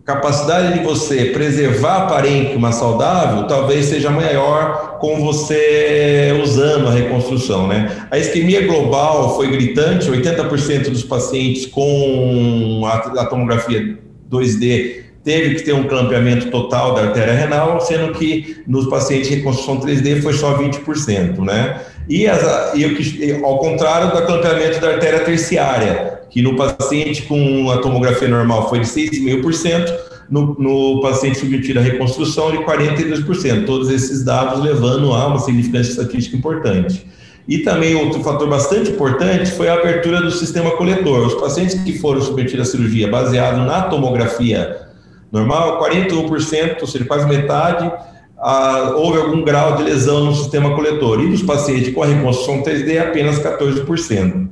capacidade de você preservar a parênquima saudável talvez seja maior com você usando a reconstrução, né? A isquemia global foi gritante, 80% dos pacientes com a, a tomografia 2D teve que ter um clampeamento total da artéria renal, sendo que nos pacientes de reconstrução 3D foi só 20%, né? E, as, e ao contrário do clampeamento da artéria terciária, que no paciente com a tomografia normal foi de 6,5%, no, no paciente submetido à reconstrução de 42%. Todos esses dados levando a uma significância estatística importante. E também outro fator bastante importante foi a abertura do sistema coletor. Os pacientes que foram submetidos à cirurgia baseado na tomografia normal, 41%, ou seja, quase metade, ah, houve algum grau de lesão no sistema coletor. E dos pacientes com a reconstrução 3D, apenas 14%.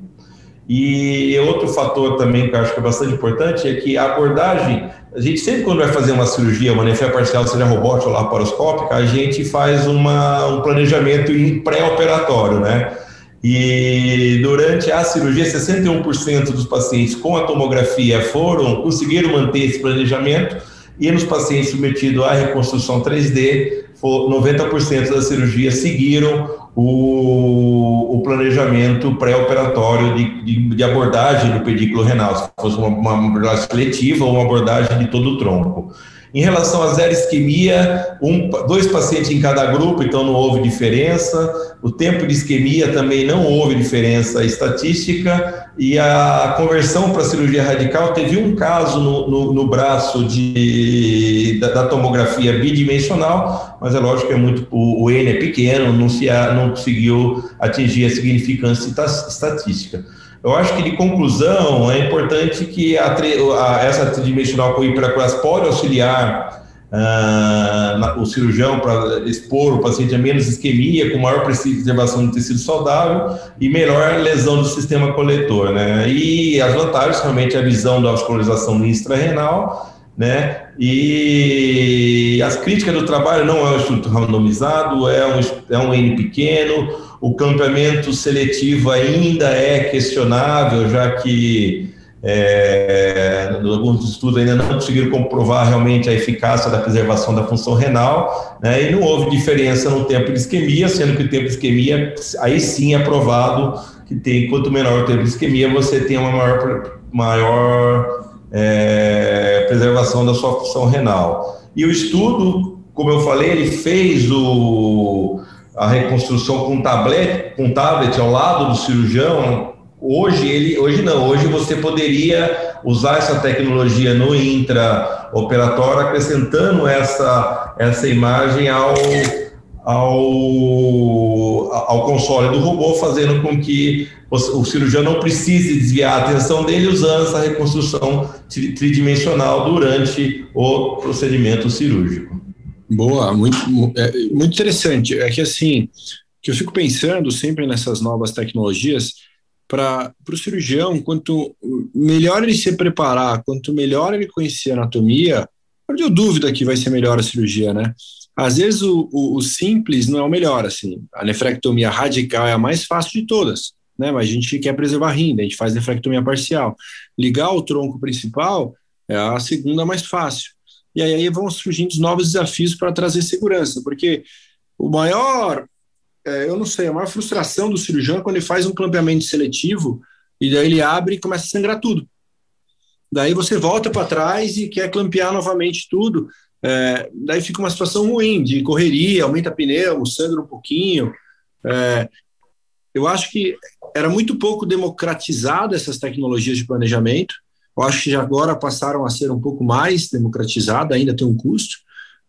E outro fator também que eu acho que é bastante importante é que a abordagem, a gente sempre quando vai fazer uma cirurgia, uma nefé parcial, seja robótica ou laparoscópica, a gente faz uma, um planejamento em pré-operatório, né? E durante a cirurgia, 61% dos pacientes com a tomografia foram conseguiram manter esse planejamento e nos pacientes submetidos à reconstrução 3D, 90% das cirurgias seguiram o, o planejamento pré-operatório de, de, de, abordagem do pedículo renal, se fosse uma, uma abordagem seletiva ou uma abordagem de todo o tronco. Em relação à zero isquemia, um, dois pacientes em cada grupo, então não houve diferença. O tempo de isquemia também não houve diferença estatística. E a conversão para cirurgia radical teve um caso no, no, no braço de, da, da, tomografia bidimensional, mas é lógico que é muito, o, o N é pequeno, não, se, não conseguiu atingir a significância estatística. Eu acho que, de conclusão, é importante que a, a, essa tridimensional com hiperacurase pode auxiliar uh, o cirurgião para expor o paciente a menos isquemia, com maior preservação do tecido saudável e melhor lesão do sistema coletor. Né? E as vantagens, realmente, a visão da vascularização extra-renal, né? E as críticas do trabalho não é um estudo randomizado, é um, é um N pequeno, o campeamento seletivo ainda é questionável, já que é, alguns estudos ainda não conseguiram comprovar realmente a eficácia da preservação da função renal, né, e não houve diferença no tempo de isquemia, sendo que o tempo de isquemia, aí sim é provado que tem, quanto menor o tempo de isquemia, você tem uma maior, maior é, preservação da sua função renal. E o estudo, como eu falei, ele fez o, a reconstrução com tablet, com tablet ao lado do cirurgião, hoje ele, hoje não, hoje você poderia usar essa tecnologia no intraoperatório, acrescentando essa, essa imagem ao, ao, ao console do robô, fazendo com que o, cirurgião não precise desviar a atenção dele usando essa reconstrução tridimensional durante o procedimento cirúrgico. Boa, muito, é, muito interessante. É que assim, que eu fico pensando sempre nessas novas tecnologias, para o cirurgião, quanto melhor ele se preparar, quanto melhor ele conhecer a anatomia, não tenho dúvida que vai ser melhor a cirurgia, né? Às vezes o, o, o, simples não é o melhor, assim. A nefrectomia radical é a mais fácil de todas, né? Mas a gente quer preservar a rinda, a gente faz nefrectomia parcial. Ligar o tronco principal é a segunda mais fácil. E aí vão surgindo novos desafios para trazer segurança, porque o maior, é, eu não sei, a maior frustração do cirurgião é quando ele faz um clampeamento seletivo e daí ele abre e começa a sangrar tudo. Daí você volta para trás e quer clampear novamente tudo. É, daí fica uma situação ruim de correria, aumenta pneu, sangra um pouquinho. É, eu acho que era muito pouco democratizado essas tecnologias de planejamento eu acho que agora passaram a ser um pouco mais democratizada, ainda tem um custo,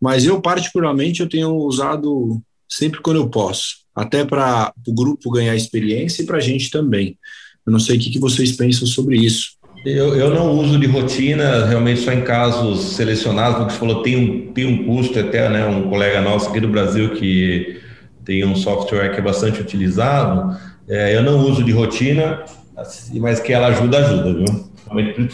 mas eu particularmente eu tenho usado sempre quando eu posso, até para o grupo ganhar experiência e para a gente também. Eu não sei o que, que vocês pensam sobre isso. Eu, eu não uso de rotina, realmente só em casos selecionados, porque você falou tem um, tem um custo até, né? Um colega nosso aqui do Brasil que tem um software que é bastante utilizado, é, eu não uso de rotina, mas que ela ajuda, ajuda, viu?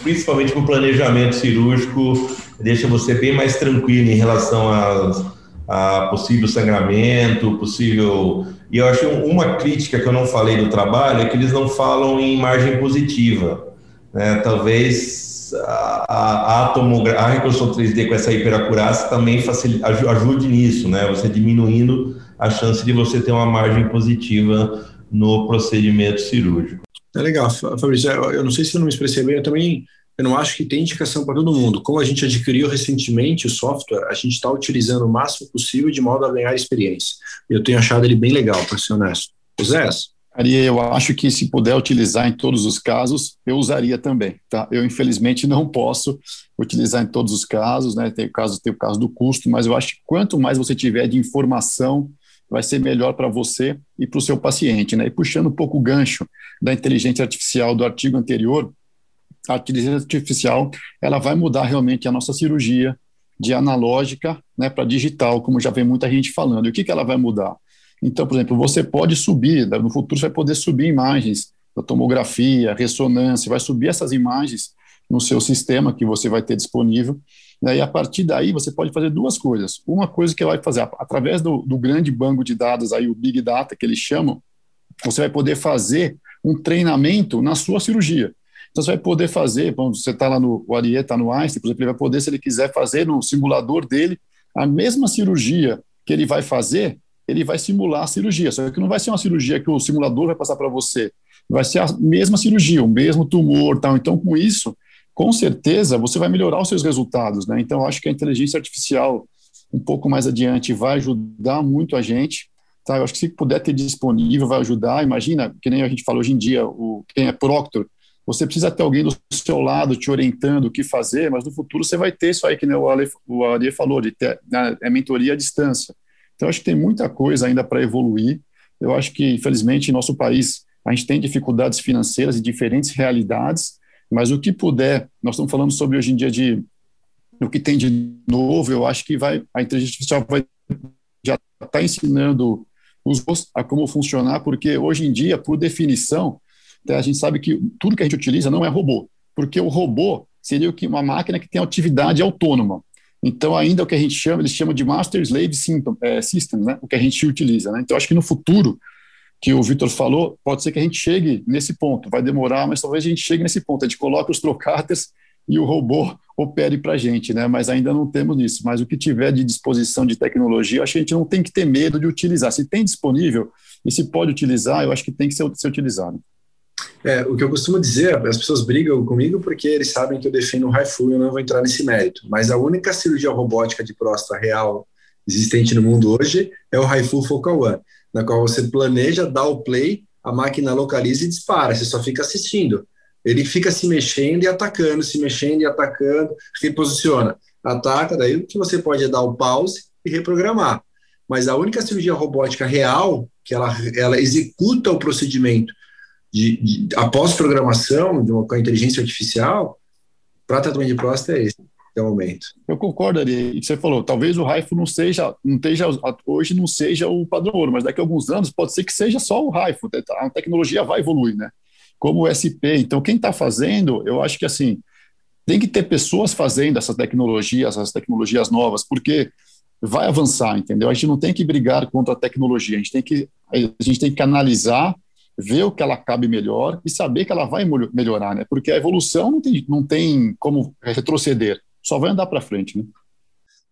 Principalmente com o planejamento cirúrgico, deixa você bem mais tranquilo em relação a, a possível sangramento, possível. E eu acho uma crítica que eu não falei do trabalho é que eles não falam em margem positiva. Né? Talvez a, a, tomogra... a reconstrução 3D com essa hiperacurácia também facil... ajude nisso, né? Você diminuindo a chance de você ter uma margem positiva no procedimento cirúrgico. É legal, Fabrício. Eu não sei se eu não me expressei bem, eu também eu não acho que tem indicação para todo mundo. Como a gente adquiriu recentemente o software, a gente está utilizando o máximo possível de modo a ganhar experiência. Eu tenho achado ele bem legal, para ser honesto. Zé? Ari, eu acho que se puder utilizar em todos os casos, eu usaria também, tá? Eu infelizmente não posso utilizar em todos os casos, né? Tem o caso, tem o caso do custo, mas eu acho que quanto mais você tiver de informação, vai ser melhor para você e para o seu paciente, né? E puxando um pouco o gancho da inteligência artificial do artigo anterior, a inteligência artificial, ela vai mudar realmente a nossa cirurgia de analógica, né, para digital, como já vem muita gente falando. E o que que ela vai mudar? Então, por exemplo, você pode subir, no futuro você vai poder subir imagens da tomografia, ressonância, vai subir essas imagens no seu sistema que você vai ter disponível. Né, e a partir daí você pode fazer duas coisas. Uma coisa que vai fazer, através do, do grande banco de dados, aí, o Big Data, que eles chamam, você vai poder fazer um treinamento na sua cirurgia. Então, você vai poder fazer, quando você está lá no, o Ariê está no Einstein, por exemplo, ele vai poder, se ele quiser fazer no simulador dele, a mesma cirurgia que ele vai fazer, ele vai simular a cirurgia, só que não vai ser uma cirurgia que o simulador vai passar para você, vai ser a mesma cirurgia, o mesmo tumor, tal. Então, com isso, com certeza, você vai melhorar os seus resultados, né? Então, acho que a inteligência artificial, um pouco mais adiante, vai ajudar muito a gente, tá? Eu acho que se puder ter disponível, vai ajudar. Imagina, que nem a gente fala hoje em dia, o quem é proctor, você precisa ter alguém do seu lado te orientando o que fazer, mas no futuro você vai ter isso aí que nem o Ale, o Ale falou, de ter né, mentoria à distância. Então, acho que tem muita coisa ainda para evoluir. Eu acho que, infelizmente, em nosso país, a gente tem dificuldades financeiras e diferentes realidades, mas o que puder, nós estamos falando sobre hoje em dia de o que tem de novo, eu acho que vai a inteligência artificial vai já está ensinando os a como funcionar, porque hoje em dia, por definição, né, a gente sabe que tudo que a gente utiliza não é robô, porque o robô seria uma máquina que tem atividade autônoma. Então, ainda o que a gente chama, eles chamam de Master Slave é, System, né? o que a gente utiliza. Né? Então, acho que no futuro, que o Vitor falou, pode ser que a gente chegue nesse ponto. Vai demorar, mas talvez a gente chegue nesse ponto. A gente coloca os trocáteres e o robô opere para a gente, né? mas ainda não temos isso. Mas o que tiver de disposição de tecnologia, acho que a gente não tem que ter medo de utilizar. Se tem disponível e se pode utilizar, eu acho que tem que ser, ser utilizado. É, o que eu costumo dizer, as pessoas brigam comigo porque eles sabem que eu defendo o HIFU e eu não vou entrar nesse mérito. Mas a única cirurgia robótica de próstata real existente no mundo hoje é o HIFU Focal One, na qual você planeja, dá o play, a máquina localiza e dispara, você só fica assistindo. Ele fica se mexendo e atacando, se mexendo e atacando, reposiciona, ataca, daí o que você pode é dar o pause e reprogramar. Mas a única cirurgia robótica real, que ela, ela executa o procedimento de, de após programação de uma, com a inteligência artificial para tratamento de próstata é esse até o momento. Eu concordo ali, você falou, talvez o Raifo não seja, não esteja, hoje não seja o padrão ouro, mas daqui a alguns anos pode ser que seja só o Raifo, a tecnologia vai evoluir, né? Como o SP, então quem está fazendo, eu acho que assim, tem que ter pessoas fazendo essas tecnologias, essas tecnologias novas, porque vai avançar, entendeu? A gente não tem que brigar contra a tecnologia, a gente tem que, a gente tem que analisar ver o que ela cabe melhor e saber que ela vai melhorar, né? Porque a evolução não tem, não tem como retroceder, só vai andar para frente, né?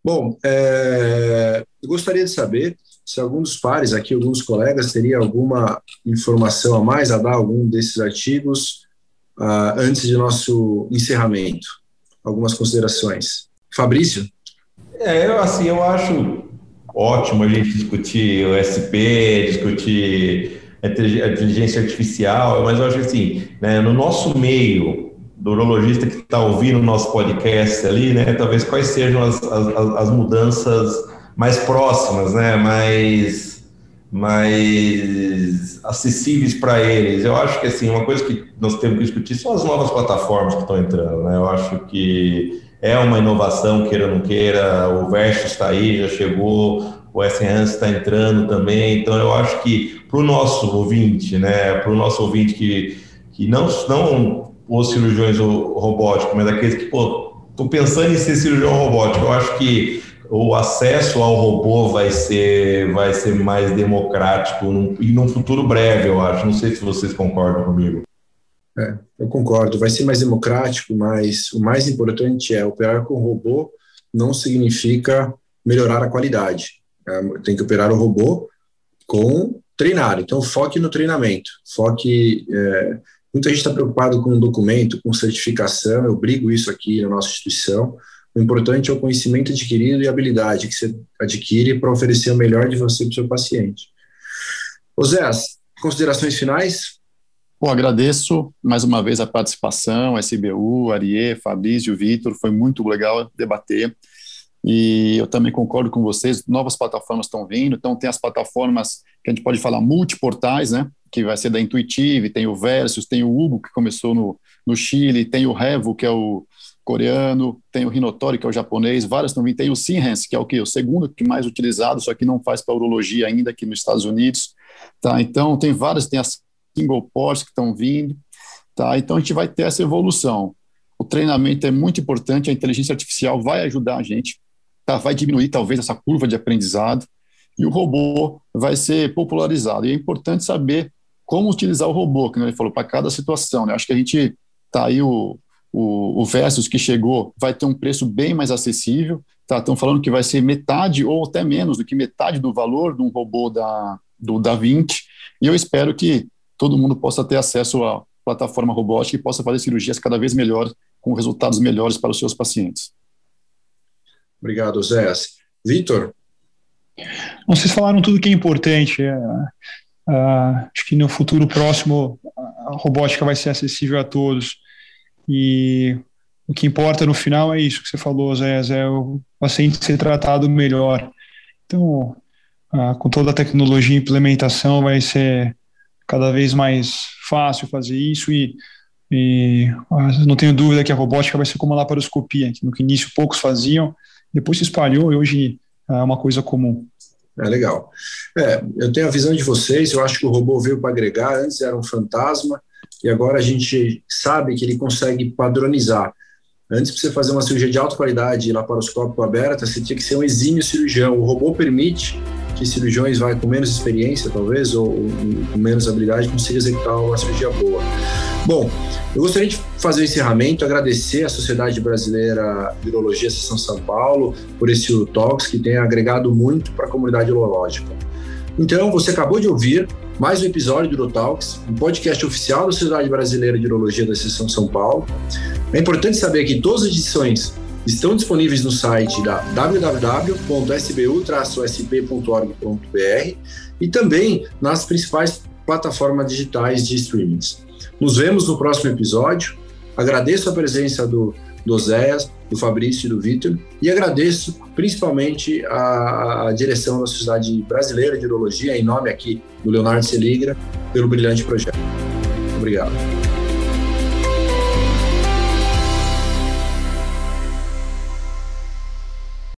Bom, é, eu gostaria de saber se algum dos pares aqui, alguns colegas, teria alguma informação a mais a dar algum desses artigos uh, antes de nosso encerramento. Algumas considerações. Fabrício? É, eu, assim, eu acho ótimo a gente discutir o SP, discutir a inteligência artificial, mas eu acho assim, né, no nosso meio, do urologista que está ouvindo o nosso podcast ali, né, talvez quais sejam as, as, as mudanças mais próximas, né, mais, mais acessíveis para eles. Eu acho que assim, uma coisa que nós temos que discutir são as novas plataformas que estão entrando, né, eu acho que é uma inovação, queira ou não queira, o Versus está aí, já chegou, o S-Enhance está entrando também, então eu acho que para o nosso ouvinte, né, para o nosso ouvinte que, que não, não os cirurgiões robóticos, mas aqueles que, pô, pensando em ser cirurgião robótico, eu acho que o acesso ao robô vai ser, vai ser mais democrático num, e num futuro breve, eu acho. Não sei se vocês concordam comigo. É, eu concordo. Vai ser mais democrático, mas o mais importante é operar com robô não significa melhorar a qualidade. É, tem que operar o robô com treinar. Então, foque no treinamento. Foque. É, muita gente está preocupado com documento, com certificação. Eu brigo isso aqui na nossa instituição. O importante é o conhecimento adquirido e a habilidade que você adquire para oferecer o melhor de você para o seu paciente. Ô considerações finais? Bom, agradeço mais uma vez a participação, SBU, Ariê, Fabrício, Vitor, foi muito legal debater. E eu também concordo com vocês, novas plataformas estão vindo, então tem as plataformas que a gente pode falar multiportais, né? Que vai ser da Intuitive, tem o Versus, tem o Hugo, que começou no, no Chile, tem o Revo, que é o coreano, tem o Rinotori, que é o japonês, várias vindo, tem o Sinhans, que é o que? O segundo que mais utilizado, só que não faz para urologia ainda aqui nos Estados Unidos, tá? Então tem várias, tem as single ports que estão vindo, tá? Então a gente vai ter essa evolução. O treinamento é muito importante, a inteligência artificial vai ajudar a gente, tá? Vai diminuir talvez essa curva de aprendizado e o robô vai ser popularizado. E é importante saber como utilizar o robô, que ele falou, para cada situação, né? Acho que a gente tá aí o o, o Versus que chegou vai ter um preço bem mais acessível. Tá? Estão falando que vai ser metade ou até menos do que metade do valor de um robô da, do Da Vinci. E eu espero que todo mundo possa ter acesso à plataforma robótica e possa fazer cirurgias cada vez melhor, com resultados melhores para os seus pacientes. Obrigado, Zé. Vitor? Vocês falaram tudo que é importante. É, é, acho que no futuro próximo a robótica vai ser acessível a todos. E o que importa no final é isso que você falou, Zé, é o paciente ser tratado melhor. Então, ah, com toda a tecnologia e implementação, vai ser cada vez mais fácil fazer isso e, e ah, não tenho dúvida que a robótica vai ser como a laparoscopia, que no início poucos faziam, depois se espalhou e hoje é uma coisa comum. É legal. É, eu tenho a visão de vocês, eu acho que o robô veio para agregar, antes era um fantasma, e agora a gente sabe que ele consegue padronizar. Antes, para você fazer uma cirurgia de alta qualidade laparoscópico aberta, você tinha que ser um exímio cirurgião. O robô permite que cirurgiões vai com menos experiência, talvez, ou, ou com menos habilidade, consigam executar uma cirurgia boa. Bom, eu gostaria de fazer o um encerramento, agradecer à Sociedade Brasileira de Urologia Seção São Paulo por esse Talks, que tem agregado muito para a comunidade urológica. Então, você acabou de ouvir mais um episódio do Urotalks, um podcast oficial da Sociedade Brasileira de Urologia da Seção São Paulo. É importante saber que todas as edições estão disponíveis no site da www.sbu-sp.org.br e também nas principais plataformas digitais de streamings. Nos vemos no próximo episódio. Agradeço a presença do, do Zéas, do Fabrício e do Vitor, e agradeço principalmente a, a, direção da Sociedade Brasileira de Urologia, em nome aqui do Leonardo Seligra, pelo brilhante projeto. Obrigado.